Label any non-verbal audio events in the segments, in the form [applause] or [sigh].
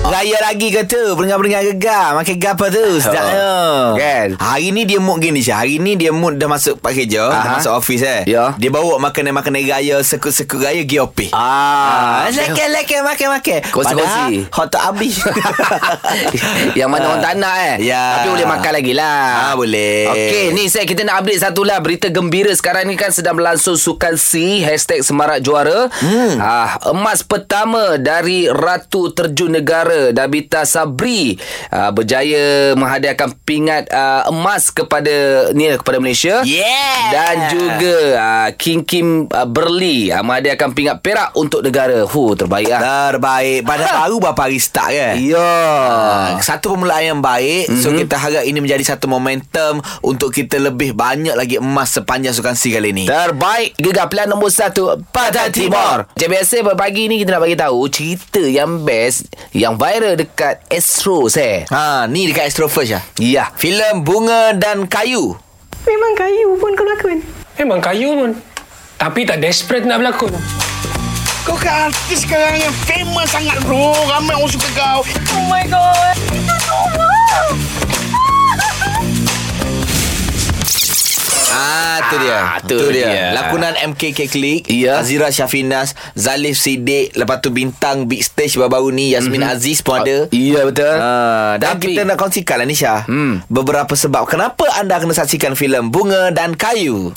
Raya lagi ke tu? Pendengar-pendengar gegar. Makan gapa tu? Sedapnya Kan? Hari ni dia mood gini Syah. Hari ni dia mood dah masuk Pak kerja Dah Aha. masuk office eh. Ya. Dia bawa makanan-makanan raya Sekut-sekut raya GOP Ah, Lekan-lekan Makan-makan. Padahal Hot tak habis. [laughs] Yang mana orang tak nak eh. Ya. Tapi boleh makan lagi lah. Ah, boleh. Okey ni saya kita nak update satu lah. Berita gembira sekarang ni kan Sedang berlangsung Sukan C Hashtag Semarak Juara. Hmm. ah, Emas pertama Dari Ratu Terjun Negara Dabita Sabri ah, Berjaya menghadiahkan pingat ah, emas kepada ni kepada Malaysia. Yeah. Dan juga ah, King Kim ah, Berli ah, Menghadiahkan pingat perak untuk negara. Huh terbaik lah. Terbaik. Padahal baru berapa hari start kan Ya. Ah, Satu permulaan yang baik. Mm-hmm. So kita harap ini menjadi satu momentum Untuk kita lebih banyak lagi emas Sepanjang Sukan C kali ni Terbaik Gegar pilihan nombor satu Pantai Timur. Macam biasa pagi ni kita nak bagi tahu Cerita yang best Yang viral dekat Astro saya Ha, ni dekat Astro First ya. Ya Filem Bunga dan Kayu. Memang kayu pun kau lakon. Memang kayu pun. Tapi tak desperate nak berlakon. Kau kan artis sekarang yang famous sangat bro Ramai orang suka kau Oh my god. Itu semua. Ah, tu dia. Ah, tu dia. Lakonan MKK Click, Ya. Azira Syafinas, Zalif Siddiq, lepas tu bintang big stage baru-baru ni Yasmin mm-hmm. Aziz pun ada. Ya betul Ah, dan Tapi- kita nak kongsikan lah ni Syah Hmm. Beberapa sebab Kenapa anda kena saksikan filem Bunga dan Kayu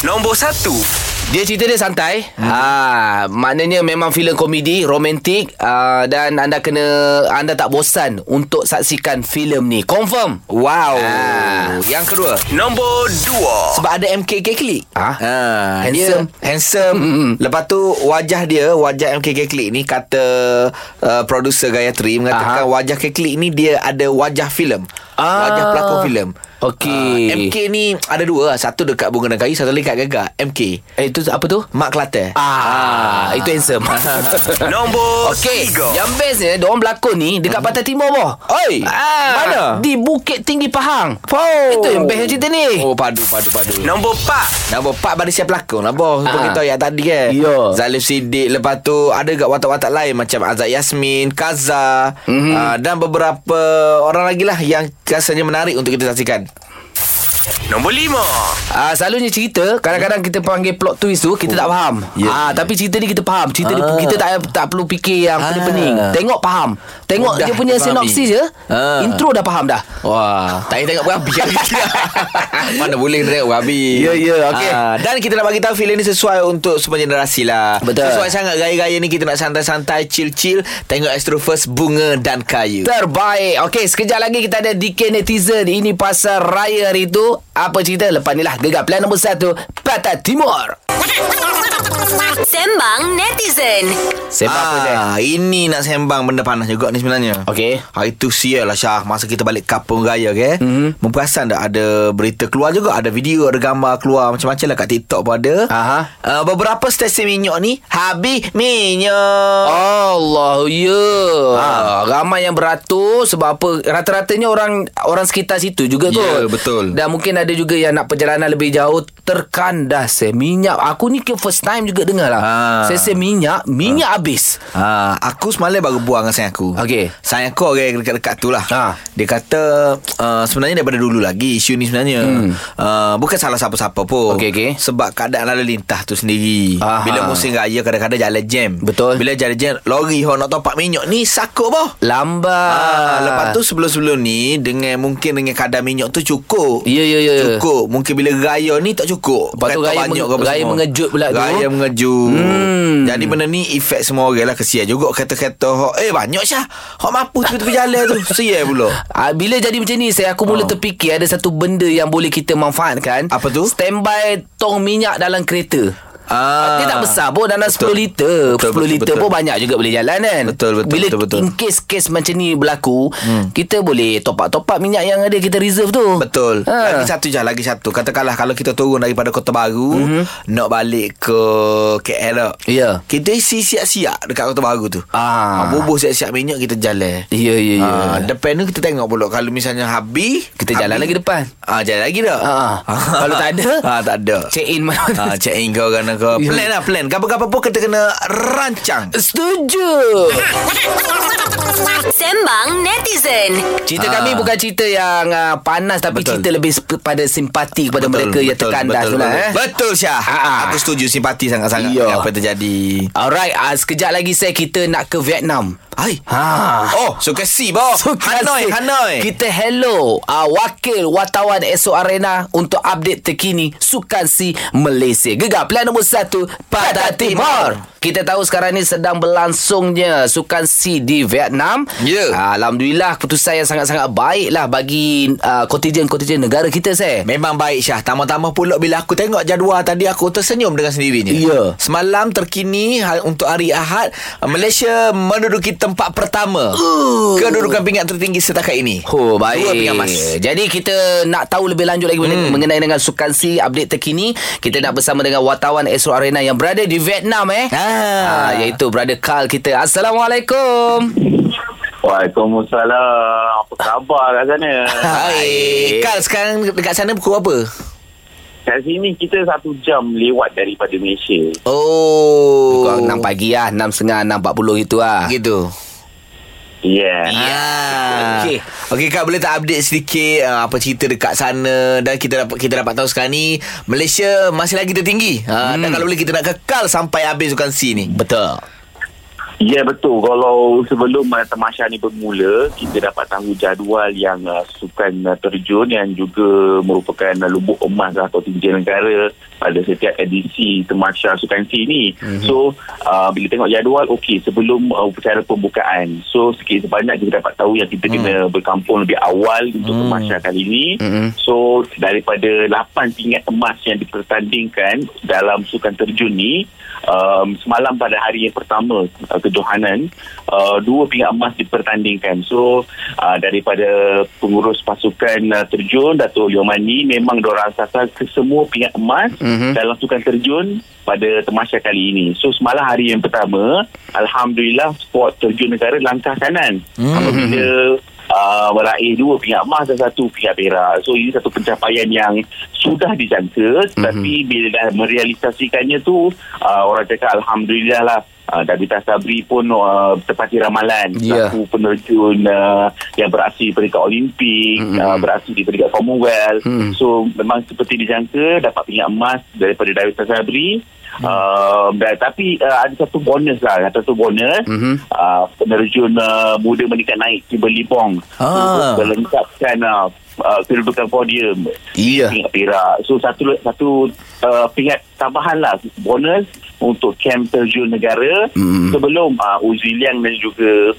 Nombor satu Dia cerita dia santai hmm. ah, Maknanya memang filem komedi Romantik ah, Dan anda kena Anda tak bosan Untuk saksikan filem ni Confirm Wow Ah. Yang kedua Nombor dua Sebab ada MKK Click Ah. ah, Handsome. dia Handsome Mm-mm. Lepas tu Wajah dia Wajah MKK Click ni Kata uh, Producer Gayatri Mengatakan Aha. wajah K Click ni Dia ada wajah filem Ah. Wajah pelakon filem Okey. Ah, MK ni Ada dua lah Satu dekat Bunga dan Kayu Satu lagi kat Gegar MK Eh itu apa tu? Mak Kelate Ah, itu handsome. [laughs] Nombor Okey, tiga yang best ni dia orang berlakon ni dekat Pantai Timur boh. Oi, mana? Di Bukit Tinggi Pahang. Oh. Itu yang best cerita ni. Oh padu padu padu Nombor empat Nombor 4 pada siap pelakon lah Seperti Ah. kita yang tadi kan Ya. Zalif Siddiq Lepas tu Ada kat watak-watak lain Macam Azad Yasmin Kaza Mhm. mm-hmm. uh, Dan beberapa Orang lagi lah Yang rasanya menarik Untuk kita saksikan Nombor lima Ah, selalunya cerita kadang-kadang kita panggil plot twist tu kita tak faham. Ya. Ah, tapi cerita ni kita faham. Cerita Ah. dia, kita tak tak perlu fikir yang Ah. pening-pening. Tengok faham. Tengok Mudah dia punya sinopsis je. Ah. Intro dah faham dah. Wah Tak payah tengok berabi [laughs] [laughs] Mana boleh tengok berabi Ya, ya, okey. Ah, Dan kita nak bagi tahu filem ni sesuai Untuk semua generasi lah Betul. Sesuai sangat Raya-raya ni kita nak santai-santai Chill-chill Tengok Astro First Bunga dan Kayu Terbaik Okey sekejap lagi kita ada DK Netizen Ini pasal raya hari tu Apa cerita? Lepas ni lah. Gegar. Plan nombor 1 Pantai Timur. Sembang netizen. Sebab apa dia ah, Ini nak sembang Benda panas juga ni sebenarnya Okey. Hari tu sial lah Syah Masa kita balik kampung raya ke Mhm. mm-hmm. Memperasan tak ada berita keluar juga Ada video Ada gambar keluar Macam-macam lah kat TikTok pun ada Aha. uh, Beberapa stesen minyak ni Habis minyak Allah ya Ha. ha. Ramai yang beratur Sebab apa Rata-ratanya orang Orang sekitar situ juga tu Ya, betul. Dan mungkin ada juga Yang nak perjalanan lebih jauh Terkandas eh Minyak Aku ni ke first time juga dengar lah Ha. Sesen minyak Minyak habis Ha, aku semalam baru buang dengan sayang aku. Okey. Sayang aku orang dekat-dekat tu lah. Ha. Dia kata uh, sebenarnya daripada dulu lagi isu ni sebenarnya hmm. uh, bukan salah siapa-siapa pun. Okey, okey. Sebab keadaan lalu lintas tu sendiri. Aha. Bila musim raya kadang-kadang jalan jam. Betul. Bila jalan jam lori hok nak topak minyak ni sakut boh. Lambat Ah, lepas tu sebelum-sebelum ni dengan mungkin dengan kadar minyak tu cukup. Ya, ya, ya. Cukup. Mungkin bila raya ni tak cukup. Lepas tu raya meng- raya mengejut pula tu. Raya mengejut. Hmm. Jadi benda ni efek semua orang lah kesian juga kata-kata hok eh banyak Syah. Hok mampu tiba-tiba jalan tu. [laughs] Sial pula. Ah, bila jadi macam ni saya aku mula Oh. terfikir ada satu benda yang boleh kita manfaatkan. Apa tu? Standby tong minyak dalam kereta. Ah. Dia tak besar pun Dalam Betul. 10 liter Betul, 10 betul, liter betul. pun banyak juga boleh jalan kan Betul, betul, Bila betul, betul. in case case macam ni berlaku hmm. Kita boleh top up Top up minyak yang ada Kita reserve tu Betul Ha. Lagi satu je Lagi satu Katakanlah Kalau kita turun daripada Kota Baru Mhm. Nak balik ke KL Ya. Kita isi siap-siap Dekat Kota Baru tu Ah. Bubuh siap-siap minyak Kita jalan Ya ya ya Ah, depan tu kita tengok pula Kalau misalnya habis Kita jalan lagi depan Ah, jalan lagi tak? Ah, ah. [laughs] Kalau tak ada? ah, tak ada. Check in mana Ah, [laughs] check in kau kan ke Plan lah plan Gapa-gapa pun kita kena rancang Setuju Sembang netizen Cerita Ah. kami bukan cerita yang uh, panas Tapi Betul. cerita lebih sp- pada simpati Kepada mereka yang terkandas betul, tu lah, betul. eh. betul Syah Ah, ah. Aku setuju Simpati sangat-sangat Ya. Apa yang terjadi Alright, uh, sekejap lagi saya kita nak ke Vietnam. Hai. Ha. Oh Suka si boh So, Hanoi. Hanoi. Kita hello uh, Wakil wartawan Esok Arena Untuk update terkini Sukan Si Malaysia. Gegar plan nombor 1 Pada Timur. Kita tahu sekarang ni sedang berlangsungnya Sukan Si di Vietnam. Ya. uh, Alhamdulillah Keputusan yang sangat-sangat baik lah Bagi uh, kontijen-kontijen negara kita saya Memang baik Syah. Tambah-tambah pula Bila aku tengok jadual tadi Aku tersenyum dengan sendirinya. Ya. Semalam terkini ha- Untuk hari Ahad Malaysia menduduki tempat pertama uh. Kedudukan pingat tertinggi setakat ini Oh baik Dua pingat emas Jadi kita nak tahu lebih lanjut lagi hmm. Mengenai dengan Sukan Si Update terkini Kita nak bersama dengan Wartawan Astro Arena Yang berada di Vietnam eh Ah. Ah, iaitu Brother Carl kita Assalamualaikum Waalaikumsalam. Apa khabar kat sana? [laughs] Hai Kal sekarang dekat sana pukul apa? Kat sini kita satu jam lewat daripada Malaysia. Oh Kau 6 pagi lah 6.30 6.40 gitu lah Gitu Yeah. Ya. Okey. Okey. Okey Kak boleh tak update sedikit uh, apa cerita dekat sana dan kita dapat kita dapat tahu sekarang ni Malaysia masih lagi tertinggi. Uh, Dan kalau boleh kita nak kekal sampai habis sukan C ni. Betul Ya betul. Kalau sebelum uh, tamasya ni bermula, kita dapat tahu jadual yang uh, sukan uh, terjun yang juga merupakan uh, lubuk emas atau tinjau negara pada setiap edisi tamasya sukan C ni. Mm-hmm. So uh, bila tengok jadual, okey sebelum uh, upacara pembukaan. So sikit sebanyak kita dapat tahu yang kita mm. kena berkampung lebih awal untuk mm. tamasya kali ini. Mhm. So daripada 8 pingat emas yang dipertandingkan dalam sukan terjun ni um, semalam pada hari yang pertama uh, kejohanan uh, dua pingat emas dipertandingkan so uh, daripada pengurus pasukan uh, terjun Dato' Yomani memang diorang sasar ke semua pingat emas Mhm. dalam sukan terjun pada temasya kali ini so semalam hari yang pertama Alhamdulillah sport terjun negara langkah kanan Mhm. apabila uh, meraih dua pingat emas dan satu pingat perak. So ini satu pencapaian yang sudah dijangka Mhm. tapi bila dah merealisasikannya tu uh, orang cakap alhamdulillah lah Uh, Davita Sabri pun uh, tepati ramalan Ya. selaku penerjun uh, yang beraksi di peringkat Olimpik Mm-mm. uh, beraksi di peringkat Commonwealth Mm. so memang seperti dijangka dapat pingat emas daripada Davita Sabri Uh, dan, tapi uh, ada satu bonus lah ada satu bonus Mhm. uh, penerjun uh, muda meningkat naik Kimberly Bong Ah. untuk melengkapkan uh, uh, kedudukan podium. Iya. Pingat perak. So satu satu uh, pingat tambahan lah. Bonus untuk camp terjun negara. Mm. sebelum uh, Uzi Liang dan juga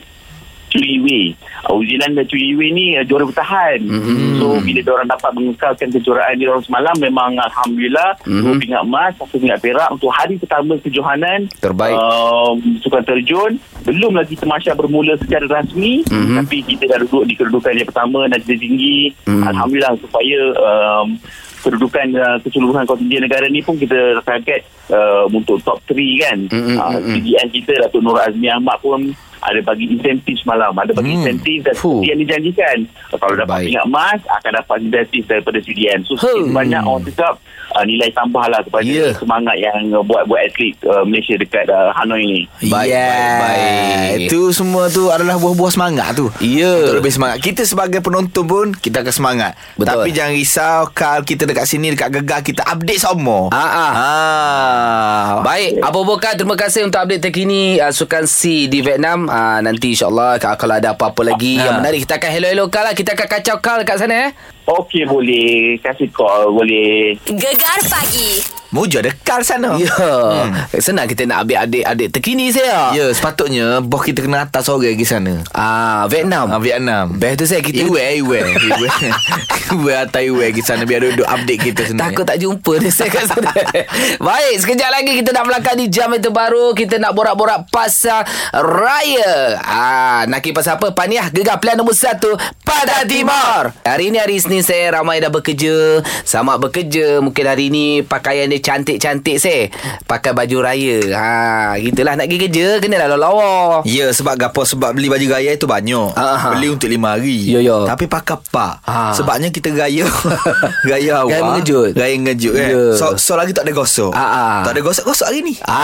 Cui Wei uh, Liang dan Wei ni uh, juara bertahan Mhm. so bila diorang dapat mengekalkan kejuaraan di orang semalam memang Alhamdulillah Mhm. dua pingat emas satu pingat perak untuk hari pertama kejohanan Terbaik. um, sukan terjun belum lagi temasya bermula secara rasmi Mhm. tapi kita dah duduk di kedudukan yang pertama dan tinggi Mhm. Alhamdulillah supaya um, kedudukan uh, keseluruhan kontingen negara ni pun kita target uh, untuk top 3 kan Mhm, uh, mhm. CDN kita Datuk Nur Azmi Ahmad pun ada bagi insentif semalam ada bagi Hmm. insentif dan seperti yang dijanjikan kalau dapat Baik. pingat emas akan dapat insentif daripada CDN so Hmm. sikit banyak orang cakap uh, nilai tambah lah kepada Ya. semangat yang uh, buat buat atlet uh, Malaysia dekat uh, Hanoi ni Baik, yeah. baik, baik. Itu semua tu adalah buah-buah semangat tu. Ya. Untuk lebih semangat. Kita sebagai penonton pun kita akan semangat. Betul. Tapi jangan risau Kal kita dekat sini dekat Gegar kita update semua. Ah, ah. Ah. Baik, Abu Bakar terima kasih untuk update terkini uh, Sukan C di Vietnam. Uh, nanti insyaAllah kalau ada apa-apa lagi Ha. yang menarik kita akan hello-hello Kal lah. Kita akan kacau Kal kat sana eh. Okey boleh kasih call boleh Gegar pagi Muja ada Kal sana. Ya. Hmm. Senang kita nak update adik-adik terkini saya. Ya, sepatutnya bos kita kena atas orang pergi sana. Ah, Vietnam. Ah, Vietnam. Best tu saya kita Iwe, Iwe. [laughs] Iwe. Iwe atas Iwe pergi sana biar duduk update kita sebenarnya. Takut tak jumpa dia saya kat sana. [laughs] Baik, sekejap lagi kita nak melangkah di jam yang terbaru. Kita nak borak-borak pasal raya. Ah, nak pasal apa? Paniah gegar plan nombor satu pada Timur. Hari ni hari Isnin saya ramai dah bekerja. Sama bekerja. Mungkin hari ni pakaian dia cantik-cantik se. Pakai baju raya. Ha, gitulah nak pergi kerja kena lah lawa. Ya sebab gapo sebab beli baju raya itu banyak. Aha. Beli untuk lima hari. Ya, ya. Tapi pakai apa? Ha. Sebabnya kita gaya gaya [laughs] awal. Gaya mengejut. Gaya mengejut kan. Ya. So, so lagi tak ada gosok. Ah, ah. Tak ada gosok-gosok hari ni. Ah,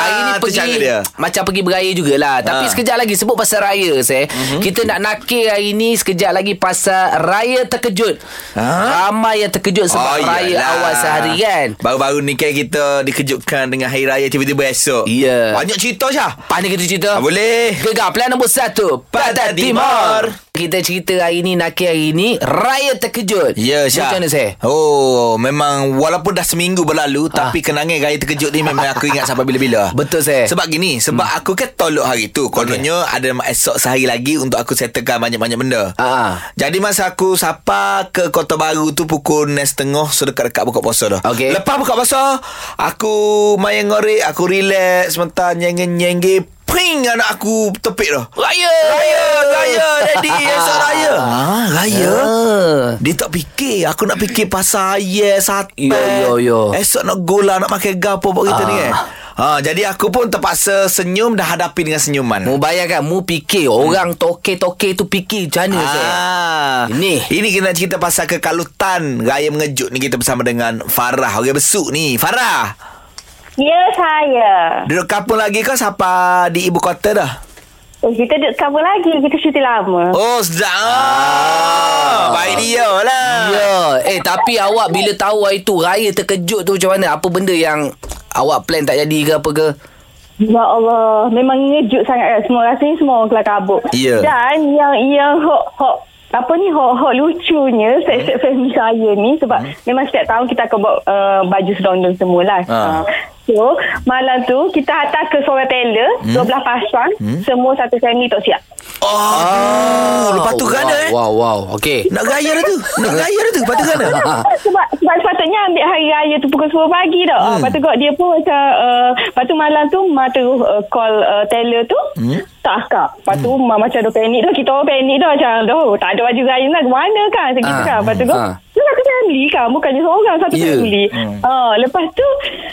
hari ni pergi dia. macam pergi beraya jugalah. Tapi Ah. sekejap lagi sebut pasal raya saya. Mm-hmm. Kita nak nakir hari ni sekejap lagi pasal raya terkejut. Ah. Ramai yang terkejut sebab oh, raya iyalah. awal sehari kan. Baru-baru ni kan kita dikejutkan dengan hari raya tiba-tiba esok. Ya. Banyak cerita Syah. Pandai kita cerita? Ah, boleh. Gegar plan nombor satu Pantai Timur. Timur Kita cerita hari ni Nakir hari ni Raya terkejut Ya Syah Macam mana saya? Oh Memang Walaupun dah seminggu berlalu Tapi kenangan raya terkejut ni Memang aku ingat sampai bila-bila [laughs] Betul saya Sebab gini Sebab hmm. aku kan tolok hari tu Kononnya okay. Ada esok sehari lagi Untuk aku settlekan banyak-banyak benda Ah. Jadi masa aku Sapa ke Kota Baru tu Pukul 6.30 So dekat-dekat buka puasa dah Okey. Lepas buka puasa Aku Main ngorek Aku relax Sementara nyengge-nyengge Pring anak aku tepik dah Raya. Raya Raya Daddy Esok raya. Ah, Raya. Ah. dia tak fikir. Aku nak fikir pasal ayam Sate Yo, yo, yo. Esok nak gula Nak makan gapo Buat kita Ah. ni kan ha, Jadi aku pun terpaksa senyum Dan hadapi dengan senyuman. Mu bayangkan Mu fikir. Orang toke-toke tu fikir Macam mana saya? Ah, Ini. Ini kita nak cerita pasal kekalutan Raya mengejut ni Kita bersama dengan Farah. Orang besuk ni. Farah Ya, saya. Duduk kampung lagi kau Siapa di ibu kota dah Oh, kita duduk cover lagi. Kita cuti lama. Oh sedap ah. Baik dia lah Ya Eh tapi awak bila tahu hari tu Raya terkejut tu macam mana Apa benda yang Awak plan tak jadi ke apa ke Ya Allah, memang ngejut sangat kan. Semua rasanya semua orang kelar kabut. Ya. Dan yang yang hok hok apa ni hok hok lucunya set-set family saya ni sebab memang setiap tahun kita akan buat uh, baju sedondong semualah. Ha. Uh, so malam tu kita hantar ke seorang tailor hmm. 12 pasang semua satu family tak siap. Oh, Lepas tu kan eh Wow wow Okay Nak gaya dah tu Nak gaya dah tu Lepas tu kan [laughs] sebab sebab sepatutnya ambil hari raya tu pukul 10 pagi dah. Hmm. Lepas tu kot dia pun macam uh, lepas tu malam tu mak terus uh, call uh, tailor tu. Hmm. Tak akak. Lepas tu mak macam dah panik dah. Kita orang panik dah macam dah tak ada baju raya nak ke mana kan. Macam gitu Ah, kan. Lepas tu kot. ah. Tu satu family kan. Bukannya seorang satu yeah. family. Hmm. Uh, lepas tu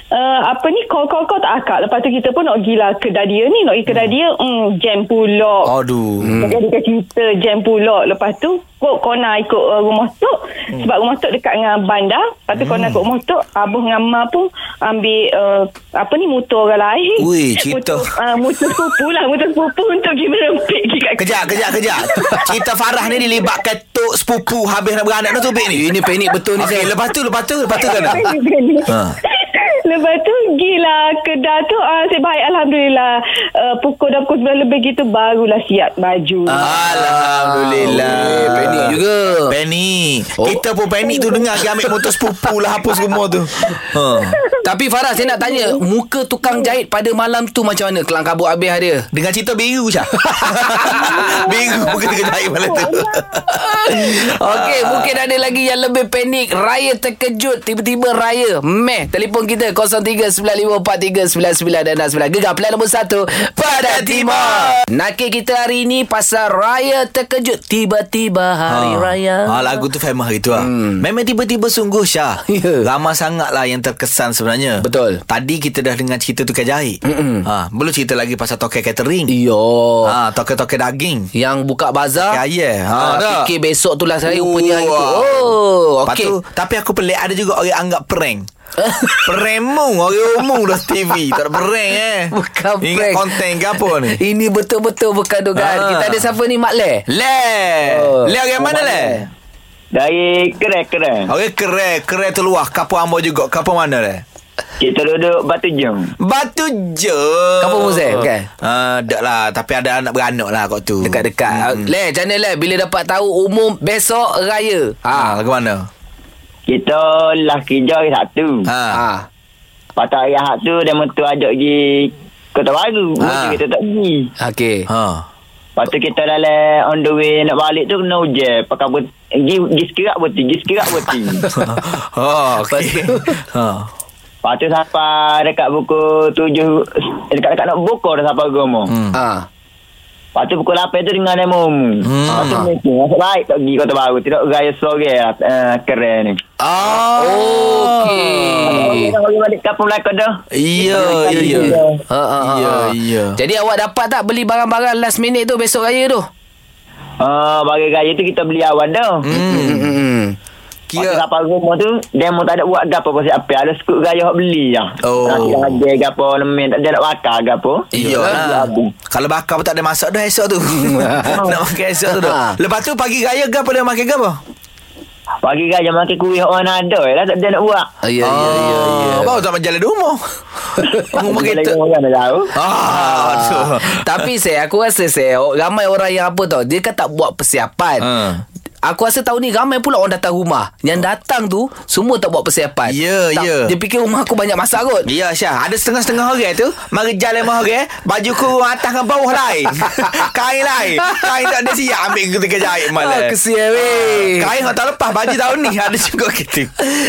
uh, apa ni call-call-call tak akak. Lepas tu kita pun nak gila kedai dia ni. Nak pergi kedai dia. Hmm, jam pula. Aduh Hmm. Jadi dia cerita jam pula. Lepas tu kok kau nak ikut uh, rumah tok hmm. sebab rumah tok dekat dengan bandar. Lepas tu hmm. kau nak ikut rumah tok, abah dengan mak pun ambil uh, apa ni motor orang lain. Ui, cerita. Motor, uh, motor sepupu lah, motor sepupu untuk pergi merempik kat Kejap, kejap, kejap. Cerita Farah ni dilibatkan tok sepupu habis nak beranak dah tubik ni. Ini panik betul ni Okey, saya lepas tu, lepas tu, lepas tu kan? Ha. Lepas tu gila kedai tu uh, saya baik Alhamdulillah uh, pukul dah pukul 9 lebih gitu barulah siap baju. Ah. Alhamdulillah. Panik juga. Panik. Oh. Kita pun panik tu dengar dia ambil motor sepupu lah hapus semua tu. Ha. Tapi Farah saya nak tanya Muka tukang jahit pada malam tu macam mana Kelang kabut habis dia Dengan cerita biru Syah. [laughs] biru pun kita kejai malam tu. Okey, mungkin ada lagi yang lebih panik. Raya terkejut, tiba-tiba raya. Meh, telefon kita 03954399 dan 69. Gegar plan nombor 1 pada Timur. Nakik kita hari ini pasal raya terkejut. Tiba-tiba hari Ha. raya. Ha, lagu tu famous hari tu lah. Hmm. Memang tiba-tiba sungguh Syah. Ya. Ramai sangat lah yang terkesan sebenarnya. Betul. Tadi kita dah dengar cerita tu jahit. Ha, belum cerita lagi pasal tokai catering. Iyo. Ha, tokai-tokai daging. Yang buka bazar. Ya, ya. Ha, Ha, fikir besok tu lah saya Oh, rupanya hari tu. wah. Oh, okey. tapi aku pelik ada juga orang anggap prank. [laughs] prank mung Orang umum dah TV Tak ada prank eh Bukan Ingat prank. konten ke apa ni [laughs] Ini betul-betul bukan dugaan. Ha. Kita ada siapa ni, Mak Le? Le Oh. Le orang mana Le Dari keren-keren. Orang keren Keren tu luar Kapal ambo juga Kapal mana Le Kita duduk Batu Jong. Batu je Kampung Muzai, bukan? Ah, Tak lah Tapi ada anak beranak lah kot tu Dekat-dekat. Hmm. Le, macam mana Le? Bila dapat tahu umum besok raya. Ha, Ha. lagu mana? Kita lah kerja hari Sabtu. Ha. Ha. Lepas tu hari Ahad tu dia mentu ajak pergi Kota Baru. Ha. Ha. Kita tak pergi. Okey. Ha. Lepas tu kita dalam on the way nak balik tu kena hujan. Pakai but, pergi, pergi sekirak berhenti. Pergi sekirak berhenti. Oh, [laughs] okey. Ha. Lepas tu sampai dekat pukul tujuh. Dekat-dekat nak buka dah sampai agama. Hmm. Hmm. Ha. Lepas tu pukul 8 tu dengan demo. Hmm. Lepas tu meeting. Nasib baik tak pergi kota baru. Tidak gaya sore lah. Uh, keren ni. Ah. Okey. Orang balik kapal Melaka dah. Iya, iya, iya. Ha, ha, ha. Ya, ya. Jadi awak dapat tak beli barang-barang last minute tu besok raya tu? Uh, bagi gaya tu kita beli awal dah. Hmm. Hmm. Kira Kira kapal rumah tu demo tak ada buat gapo pasal apa ada skut gaya hok beli ya. Oh. Nanti ada gapo lemen tak ada nak bakar gapo. Iya lah. Kalau bakar pun tak ada masak dah esok tu. [laughs] Nak makan esok tu dah. Lepas tu pagi raya ke apa dia makan ke apa? Pagi gaya makan kuih mana ada lah tak ada nak buat. Ya, ya, ya, ya. Ah, Baru tak berjalan di rumah. [laughs] Rumah kita. Orang dah tahu. Ah. Tapi saya aku rasa saya ramai orang yang apa tau dia kan tak buat persiapan. Ha. Aku rasa tahun ni ramai pula orang datang rumah. Yang datang tu semua tak buat persiapan. Ya, Tak- ya. Dia fikir rumah aku banyak masak kot. Ya Syah Ada setengah-setengah orang tu Mari jalan lima orang Baju ku atas dengan bawah lain [laughs] Kain lain Kain tak ada siap Ambil ketika jahit Ah, malam kesian weh. Kain tak lepas Baju tahun ni Ada juga [laughs] gitu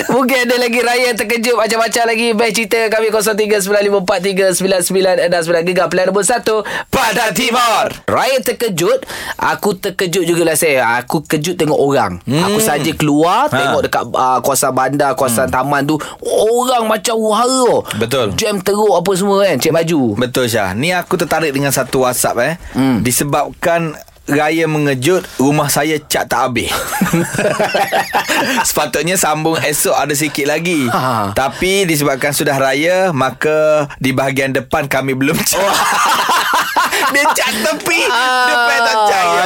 Mungkin ada lagi raya terkejut macam-macam lagi. Best cerita kami 0395439969 Gegar pilihan nombor 1 Pada Timur Raya terkejut Aku terkejut jugalah saya Aku kejut tengok orang hmm. Aku saja keluar Ha. Tengok dekat uh, Kawasan bandar Kawasan hmm. taman tu Orang macam wahara Betul. Jam teruk apa semua kan Cik baju Betul Syah Ni aku tertarik dengan satu WhatsApp eh Hmm. Disebabkan Raya mengejut Rumah saya cat tak habis [laughs] Sepatutnya sambung esok ada sikit lagi Ha. Tapi disebabkan sudah raya Maka di bahagian depan kami belum [laughs] cat Dia cat tepi Depan tak cat Ya,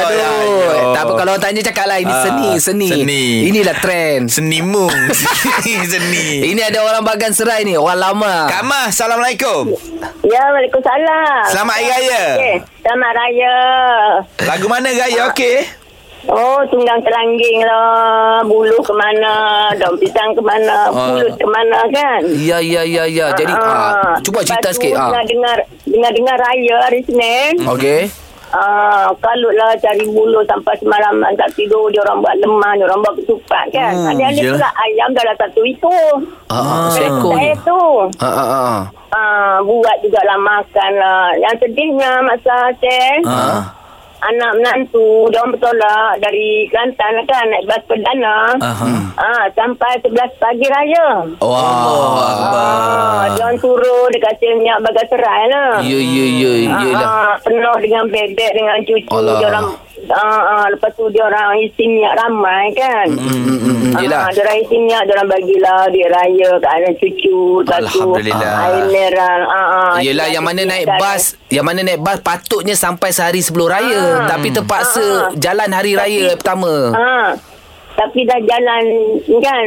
kalau orang tanya cakap lah Ini Ah, seni Seni seni. Inilah trend [laughs] Seni mung [laughs] Seni Seni Ini ada orang bagan serai ni Orang lama Kak Mas Assalamualaikum Ya, Waalaikumsalam. Selamat Hari Raya Okey, selamat raya. Lagu mana Raya okey Oh, tunggang telangging lah. Bulu ke mana, daun pisang ke mana, pulut ke mana kan? Ya ya ya ya Jadi ah, Cuba cerita Lepas tu sikit ah. Dengar, dengar, dengar, dengar raya hari Senin. Okey Ah, kalau lah cari bulu sampai semalaman tak tidur, dia orang buat lemah, dia orang buat ketupat kan. Hmm, Ada-ada ya. pula ayam dalam satu itu. Ah, Seekor ni Saya tu. Ah, ah, ah. Ah, buat jugalah makan lah. Yang sedihnya masa Sen, Ah. Anak menantu, dia orang bertolak dari Kelantan kan, naik bas perdana. Aha. Ah, sampai 11 pagi raya. Wah Ah, dia orang turun dekat minyak bagai serai lah. Ya ya ya Yelah Ah, penuh dengan bebek dengan cucu Alah. dia orang ah, ah, lepas tu dia orang isi minyak ramai kan. Hmm, hmm, hmm, Yelah Ah, dia orang isi minyak dia orang bagilah dia raya ke anak cucu lepas tu Alhamdulillah. air mineral. Ah, ah, Yelah yang mana naik bas Yang mana naik bas Patutnya sampai sehari sebelum raya. Tapi terpaksa Jalan hari raya pertama. Ah, tapi dah jalan kan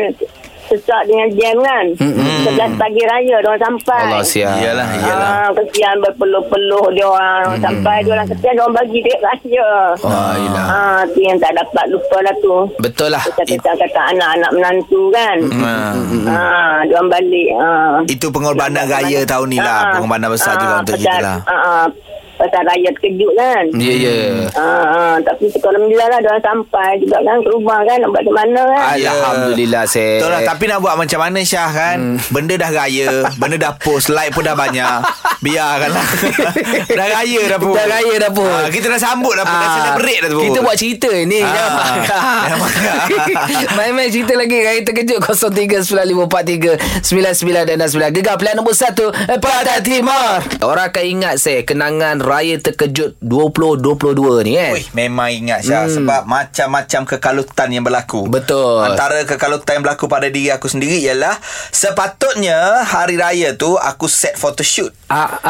sesak dengan jam kan. Mm-mm. 11 pagi raya dia orang sampai. Allah siap Iyalah Iyalah Ah, kesian berpeluh-peluh dia orang Hmm. sampai dia orang kesian dia orang bagi duit raya. Iyalah Ah, tu yang tak dapat lupa lah tu. Betul lah Kata-kata kata anak-anak menantu kan. Hmm. Ah, dia orang balik. Ah. Itu pengorbanan raya tahun ni lah Ah, Pengorbanan besar ah, juga untuk kita lah Ah, ah, pasal raya terkejut kan. Ya ya. Ah, ah, tapi Alhamdulillah lah dia orang sampai juga kan ke rumah kan nak buat di mana kan. Ya. Alhamdulillah saya Betul lah Tapi nak buat macam mana Syah kan? Benda dah raya Benda dah post Like pun dah banyak. Biarkanlah [laughs] Dah raya dah pun Dah raya dah pun. Ah, Kita dah sambut dah pun Dah Ah, celebrate dah tu. Kita buat cerita ni. Jangan [laughs] Main-main cerita lagi Raya terkejut. 03954399 dan 9 Gegar pilihan nombor 1 Pada Timur Orang akan ingat saya Kenangan Raya terkejut 2022 ni kan Ui, memang ingat Syah hmm. Sebab macam-macam kekalutan yang berlaku Betul. Antara kekalutan yang berlaku pada diri aku sendiri Ialah Sepatutnya Hari Raya tu Aku set photoshoot Ah,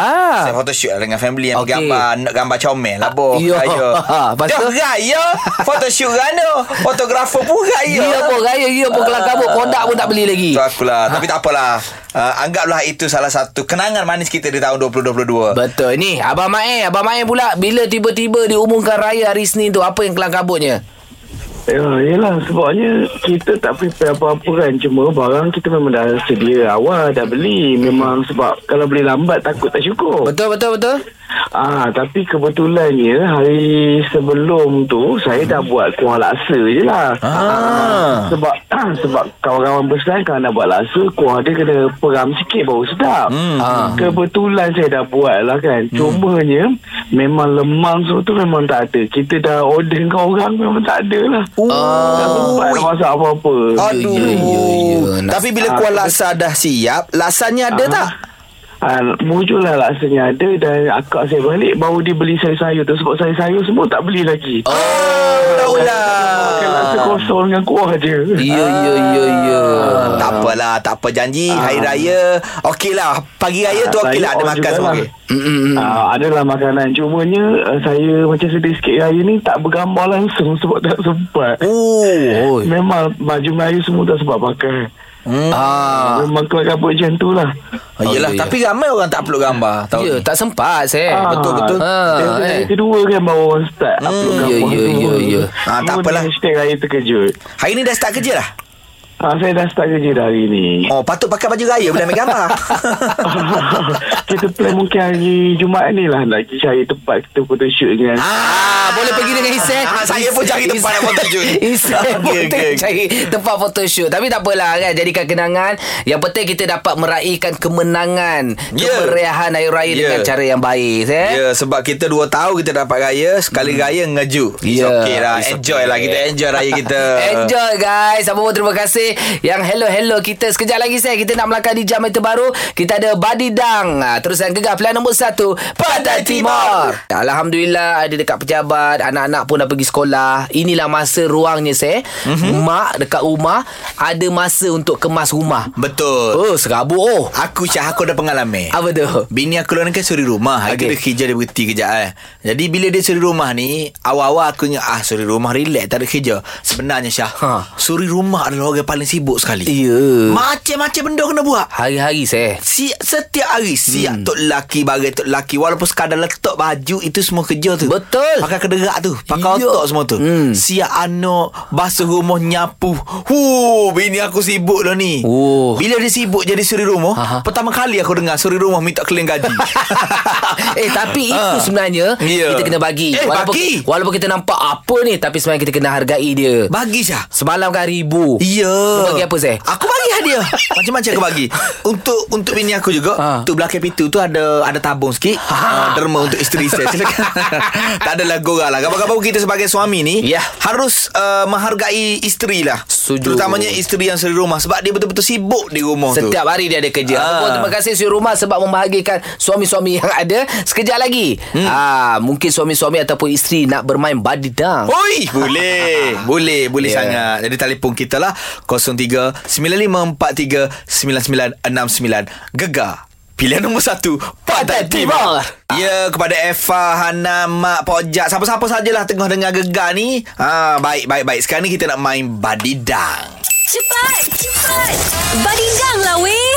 Set ah. photoshoot lah dengan family Yang Okey. gambar Nak gambar comel lah boh Ya. Raya? [laughs] Dah raya Photoshoot rana Fotografer pun raya Ya pun raya Ya pun kelang kabut Produk pun tak beli lagi Tu akulah Tapi tak apalah uh, Anggaplah itu salah satu Kenangan manis kita di tahun 2022 Betul ni Abang Mae Abang Mae pula Bila tiba-tiba diumumkan raya hari Senin tu Apa yang kelang kabutnya Ya, yelah sebabnya kita tak prepare apa-apa kan. Cuma barang kita memang dah sedia awal, dah beli. Memang sebab kalau beli lambat takut tak cukup. Betul betul betul Ah, tapi kebetulannya hari sebelum tu saya dah buat kuah laksa je lah. Ah. Sebab [clears throat] sebab kawan-kawan besar kalau nak buat laksa kuah dia kena peram sikit baru sedap. Hmm. Ah. Kebetulan saya dah buat lah kan. Cumanya memang lemang so tu memang tak ada. Kita dah order dengan orang memang tak ada lah. Tak sempat nak masak apa-apa. Aduh. Ya, ya, ya. Nas- Tapi bila kuah laksa dah siap, laksanya ada Ah. tak? Ah, muncullah laksanya ada dan akak saya balik baru dia beli sayur-sayur tu sebab sayur-sayur semua tak beli lagi. Oh, Makan laksa kosong dengan kuah je. Ya, ya, ya, ya. Tak apalah, tak apa janji hari raya. Okeylah, pagi raya tu Ah, okeylah saya ada makan semua okey. Uh, adalah makanan Cumanya uh, Saya macam sedih sikit hari ni Tak bergambar langsung Sebab tak sempat Oh. Memang baju Melayu semua tak sempat pakai Ah. Memang kelak kabut macam tu lah Oh, yelah, ya, ya. tapi ramai orang tak upload gambar. Tahu Ya, ni. tak sempat saya. Ah, betul, betul. Ah, Yang eh. kedua kan baru orang start Upload ya, gambar ya, ya, ya. Ah, tak apalah. Hashtag raya terkejut Hari ni dah start kerja lah? Ah, Saya dah start kerja dah hari ni Oh, patut pakai baju raya boleh ambil gambar. [laughs] Kita plan mungkin hari Jumaat ni lah Nak pergi cari tempat Kita photoshoot dengan Ah, boleh pergi dengan Isan. Ah, saya pun cari tempat nak photoshoot. [laughs] Isan Okey, pun okey. cari tempat photoshoot. Tapi tak apalah kan. Jadikan kenangan. Yang penting kita dapat meraihkan kemenangan. Ya. Kemeriahan Hari Raya Ya. dengan cara yang baik. Eh? Ya, sebab kita dua tahun kita dapat raya, sekali raya ngeju. It's Ya, okay lah. it's Enjoy okay. lah. Kita enjoy raya kita. [laughs] Enjoy guys Apa pun terima kasih Yang hello-hello kita Sekejap lagi saya Kita nak melangkah di jam yang terbaru Kita ada Badidang ha, Terus yang gegar Pilihan nombor satu Pantai Timur Alhamdulillah Ada dekat pejabat Anak-anak pun dah pergi sekolah Inilah masa ruangnya saya mm-hmm. Mak dekat rumah Ada masa untuk kemas rumah Betul. Oh serabut oh Aku Syah aku ada pengalaman. Apa tu Bini aku ni kan suri rumah Hari okay. dia kerja dia berhenti kejap eh. Jadi bila dia suri rumah ni Awal-awal aku ni Ah suri rumah relax Tak ada kerja Sebenarnya Syah Ha. Suri rumah adalah orang paling sibuk sekali Ya Macam-macam benda kena buat Hari-hari saya Si, setiap hari Siap hmm. tok lelaki Bagai tok lelaki Walaupun sekadar letak baju Itu semua kerja tu Betul. Pakai kederak tu Pakai Ya. otak semua tu Hmm. Siap anak Basuh rumah nyapu Huh, Bini aku sibuk dah ni Oh. Bila dia sibuk jadi suri rumah Aha. Pertama kali aku dengar Suri rumah minta keleng gaji [laughs] eh tapi itu Ah. sebenarnya Ya. kita kena bagi. Eh, walaupun bagi. walaupun kita nampak apa ni tapi sebenarnya kita kena hargai dia. Bagi Syah Semalam kan ribu. Ya Kau bagi apa, Zeh? Aku bagi hadiah [laughs] Macam-macam aku bagi Untuk untuk bini aku juga Ha. Untuk belakang pintu tu ada Ada tabung sikit ha. Derma untuk isteri saya [laughs] Silakan Tak adalah gorang lah Kabar-kabar kita sebagai suami ni Ya. Harus uh, menghargai isteri lah Setuju. Terutamanya isteri yang seri rumah Sebab dia betul-betul sibuk di rumah tu Setiap hari dia ada kerja. Ah. Apa pun terima kasih Suri Rumah sebab membahagikan suami-suami yang ada. Sekejap lagi. Hmm. Ah, mungkin suami-suami ataupun isteri nak bermain badidang. Oi, boleh. [laughs] boleh, boleh yeah. sangat. Jadi telefon kita lah 03 9543 9969 Gegar. Pilihan nombor satu Pantai Timur Ya kepada Eva Hana Mak Pojak Siapa-siapa sajalah Tengah dengar gegar ni ha, Baik baik baik Sekarang ni kita nak main Badidang Cepat, cepat. Badidang lah weh.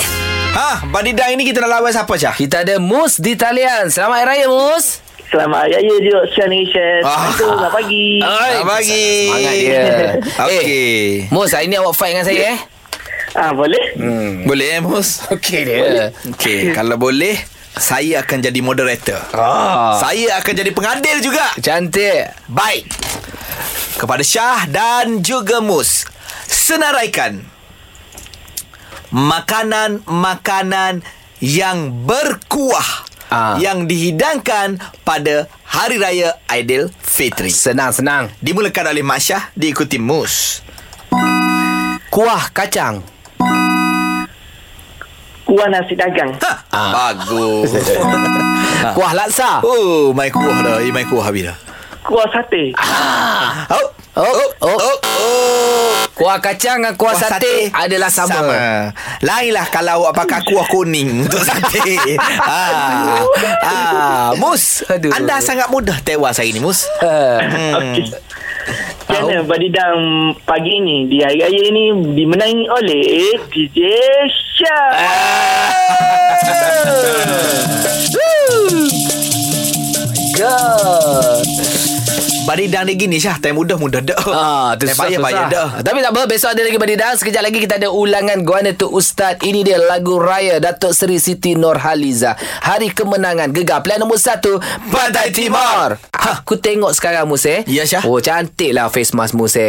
Ha Badidang ini kita nak lawan siapa Syah? Kita ada Mus di talian. Selamat Hari Raya Mus. Selamat Hari Raya juga Sian Nation Ah. Selamat pagi Selamat pagi Semangat dia. [laughs] Okey Eh, Mus, hari ni awak fight dengan saya eh? Ah Boleh hmm. Boleh eh Mus? [laughs] Okey dia. Okey Kalau boleh Saya akan jadi moderator Ah. Saya akan jadi pengadil juga Cantik. Baik Kepada Syah dan juga Mus Senaraikan Makanan-makanan yang berkuah Ah. Yang dihidangkan pada Hari Raya Aidilfitri Senang, senang. Dimulakan oleh Mak Syah Diikuti Mus Kuah kacang. Kuah nasi dagang ha, Bagus [laughs] Kuah laksa. Oh, mai kuah dah Eh, mai kuah habis dah Kuah sate Oh, Oh, oh. oh, oh. Kuah kacang dengan kuah, sate, adalah sama. Lainlah kalau awak pakai kuah kuning untuk sate. [laughs] ah. ah. Mus, Aduh. anda sangat mudah tewas hari ni, Mus. Uh, Hmm. Okey Kerana badidang pagi ini Di hari raya ini Dimenangi oleh DJ Syah. [laughs] God. Badidang dia gini Syah Time mudah mudah dah Ah, tu Time susah, payah susah. payah dah Tapi tak apa, besok ada lagi Badidang. Sekejap lagi kita ada ulangan Guana tu Ustaz. Ini dia lagu Raya Datuk Seri Siti Nurhaliza. Hari kemenangan Gegar Pilihan nombor satu Pantai Timur. Aku tengok sekarang Muse. Ya, Syah. Oh, cantik lah face mask Muse.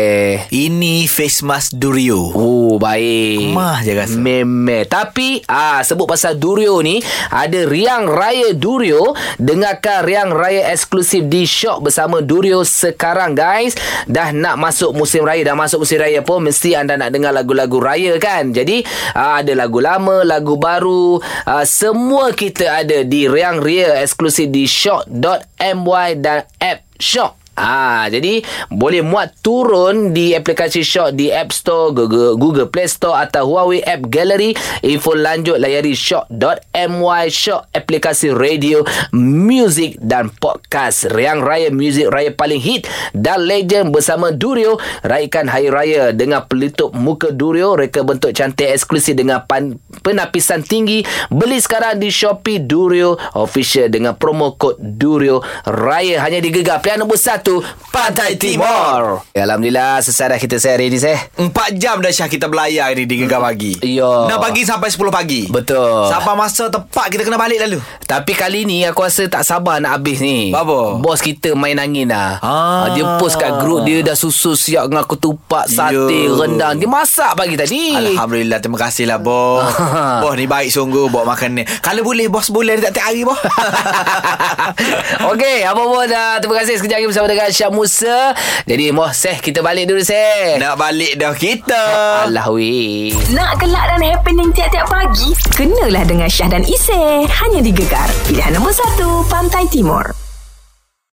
Ini face mask Durio Oh, baik. Mah je rasa. Memeh. Tapi, ah sebut pasal Durio ni, ada Riang Raya Durio. Dengarkan Riang Raya eksklusif di Shock bersama Durio sekarang, guys. Dah nak masuk musim raya. Dah masuk musim raya pun, mesti anda nak dengar lagu-lagu raya kan. Jadi, ah, ada lagu lama, lagu baru. Ah, semua kita ada di Riang Raya eksklusif di Shock.my dan app Shock. Ah, jadi boleh muat turun di aplikasi Shock di App Store, Google, Google Play Store atau Huawei App Gallery. Info lanjut layari shock.my Shock aplikasi radio, music dan podcast. Riang Raya Music Raya paling hit dan legend bersama Durio raikan Hari Raya dengan pelitup muka Durio reka bentuk cantik eksklusif dengan pan, penapisan tinggi. Beli sekarang di Shopee Durio Official dengan promo kod Durio Raya hanya di Gegar Pilihan nombor 1 Pantai Timur. Ya, Alhamdulillah selesai dah kita saya hari ni saya. Empat jam dah Syah kita belayar ni di Gegar Pagi Ya. 6 pagi sampai 10 pagi Betul. Sampai masa tepat kita kena balik lalu Tapi kali ni aku rasa tak sabar nak habis ni. Apa? Bos kita main angin dah. Ah. Dia post kat grup dia dah susu siap dengan ketupat, sate, Ya. rendang. Dia masak pagi tadi. Alhamdulillah Terima kasih lah bos [laughs] Bos ni baik sungguh Bawa makan ni Kalau boleh bos boleh Tiap-tiap hari bos [laughs] Okey, apa pun dah. Terima kasih sekejap lagi bersama dengan Syah Musa. Jadi, Moh, Seh, kita balik dulu, Seh. Nak balik dah kita Alah, weh. Nak gelak dan happening tiap-tiap pagi? Kenalah dengan Syah dan Isy. Hanya di Gegar. Pilihan nombor 1 Pantai Timur.